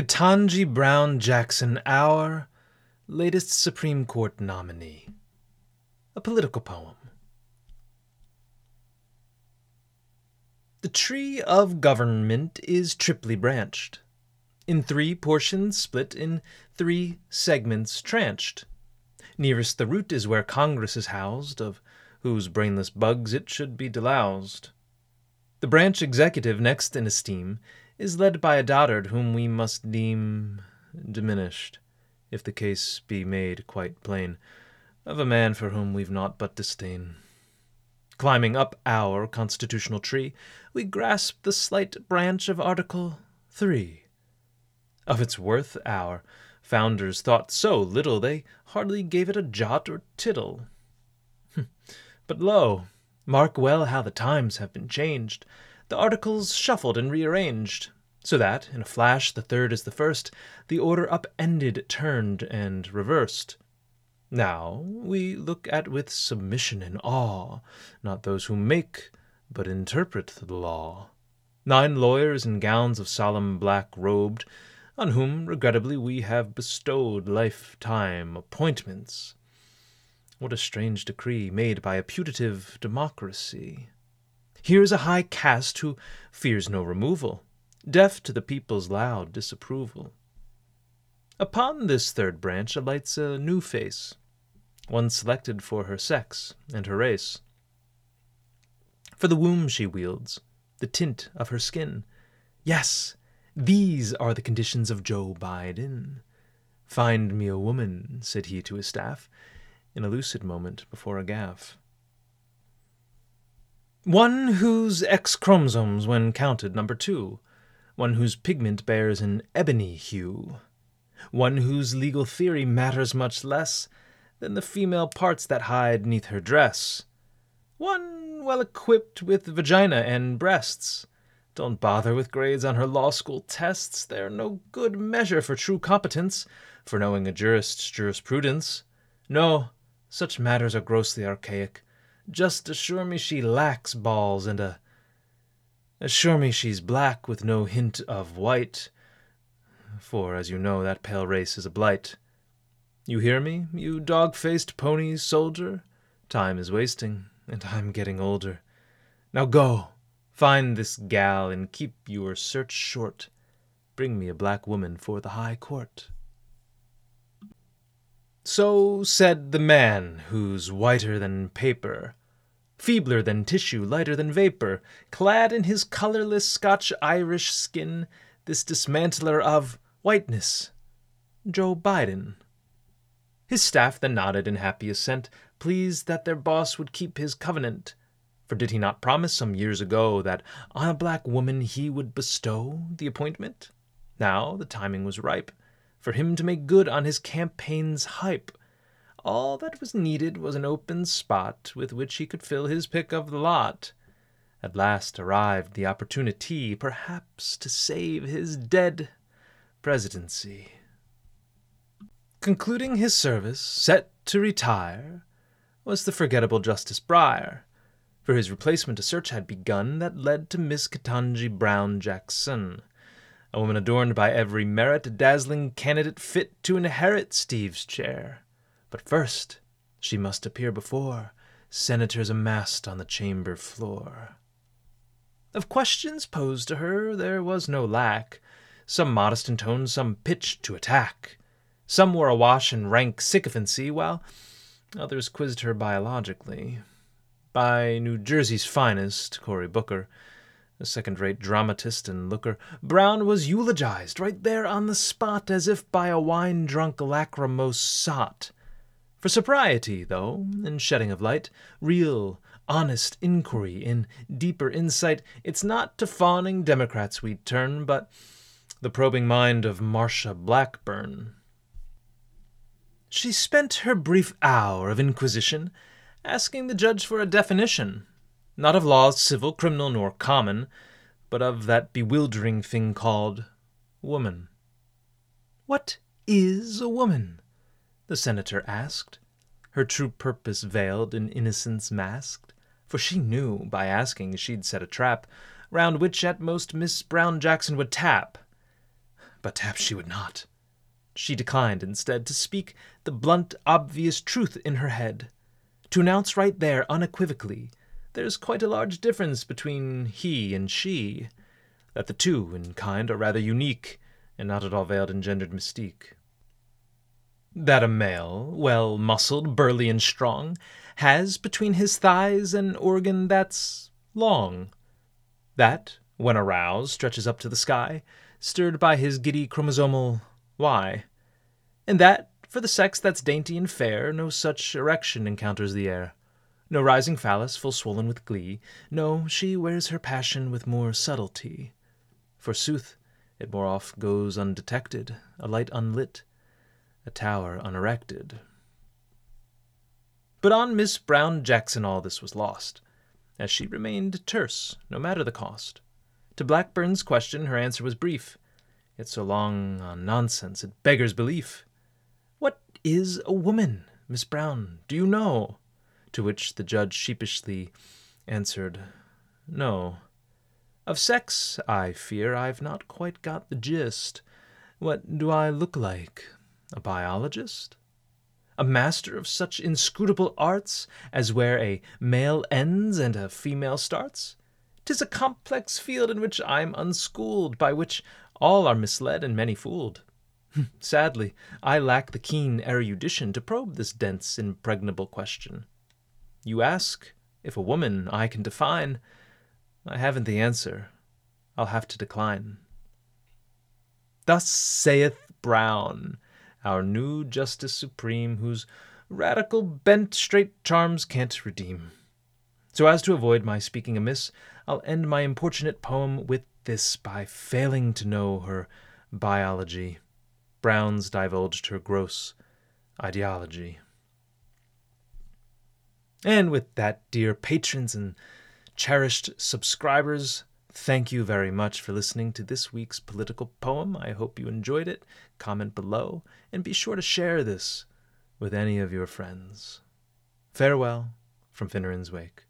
Ketanji Brown Jackson, our latest Supreme Court nominee. A political poem. The tree of government is triply branched, in three portions split, in three segments tranched. Nearest the root is where Congress is housed, of whose brainless bugs it should be deloused. The branch executive next in esteem is led by a dotard whom we must deem diminished, if the case be made quite plain, of a man for whom we've naught but disdain. Climbing up our constitutional tree, we grasp the slight branch of Article 3. Of its worth, our founders thought so little they hardly gave it a jot or tittle. Hm. but lo, mark well how the times have been changed the articles shuffled and rearranged, so that, in a flash, the third is the first, the order upended, turned, and reversed. Now we look at with submission and awe, not those who make, but interpret the law. Nine lawyers in gowns of solemn black robed, on whom, regrettably, we have bestowed lifetime appointments. What a strange decree made by a putative democracy! Here is a high caste who fears no removal, deaf to the people's loud disapproval. Upon this third branch alights a new face, one selected for her sex and her race. For the womb she wields, the tint of her skin. Yes, these are the conditions of Joe Biden. Find me a woman, said he to his staff, in a lucid moment before a gaffe. One whose X chromosomes, when counted, number two. One whose pigment bears an ebony hue. One whose legal theory matters much less than the female parts that hide neath her dress. One well equipped with vagina and breasts. Don't bother with grades on her law school tests. They're no good measure for true competence, for knowing a jurist's jurisprudence. No, such matters are grossly archaic. Just assure me she lacks balls and a. Assure me she's black with no hint of white. For, as you know, that pale race is a blight. You hear me, you dog faced pony soldier? Time is wasting, and I'm getting older. Now go, find this gal, and keep your search short. Bring me a black woman for the high court. So said the man who's whiter than paper feebler than tissue, lighter than vapor, clad in his colorless Scotch Irish skin, this dismantler of whiteness, Joe Biden. His staff then nodded in happy assent, pleased that their boss would keep his covenant. For did he not promise some years ago that on a black woman he would bestow the appointment? Now the timing was ripe for him to make good on his campaign's hype. All that was needed was an open spot with which he could fill his pick of the lot. At last arrived the opportunity, perhaps, to save his dead presidency. Concluding his service, set to retire, was the forgettable Justice Breyer. For his replacement, a search had begun that led to Miss Ketanji Brown Jackson, a woman adorned by every merit, a dazzling candidate fit to inherit Steve's chair. But first she must appear before senators amassed on the chamber floor. Of questions posed to her there was no lack, some modest in tone, some pitched to attack. Some were awash in rank sycophancy, while others quizzed her biologically. By New Jersey's finest, Cory Booker, a second-rate dramatist and looker, Brown was eulogized right there on the spot, as if by a wine-drunk lachrymose sot. For sobriety, though, and shedding of light, real, honest inquiry, in deeper insight, it's not to fawning Democrats we'd turn, but the probing mind of Marsha Blackburn. She spent her brief hour of inquisition asking the judge for a definition, not of laws civil, criminal, nor common, but of that bewildering thing called woman. What is a woman? The senator asked, her true purpose veiled in innocence masked. For she knew, by asking, she'd set a trap, round which at most Miss Brown Jackson would tap. but tap she would not. She declined instead to speak the blunt, obvious truth in her head, to announce right there unequivocally there's quite a large difference between he and she, that the two in kind are rather unique, and not at all veiled in gendered mystique. That a male, well muscled, burly, and strong, has between his thighs an organ that's long. That, when aroused, stretches up to the sky, stirred by his giddy chromosomal Y. And that, for the sex that's dainty and fair, no such erection encounters the air. No rising phallus full swollen with glee, no, she wears her passion with more subtlety. Forsooth, it more oft goes undetected, a light unlit, a tower unerected. But on Miss Brown Jackson all this was lost, as she remained terse, no matter the cost. To Blackburn's question her answer was brief, yet so long on nonsense it beggars belief. What is a woman, Miss Brown, do you know? To which the judge sheepishly answered, No. Of sex, I fear I've not quite got the gist. What do I look like? A biologist? A master of such inscrutable arts as where a male ends and a female starts? 'Tis a complex field in which I'm unschooled, by which all are misled and many fooled. Hmm, sadly, I lack the keen erudition to probe this dense, impregnable question. You ask if a woman I can define. I haven't the answer. I'll have to decline. Thus saith Brown, our new Justice Supreme, whose radical bent straight charms can't redeem. So as to avoid my speaking amiss, I'll end my importunate poem with this by failing to know her biology. Brown's divulged her gross ideology. And with that, dear patrons and cherished subscribers, thank you very much for listening to this week's political poem. I hope you enjoyed it. Comment below, and be sure to share this with any of your friends. Farewell from Finneran's Wake.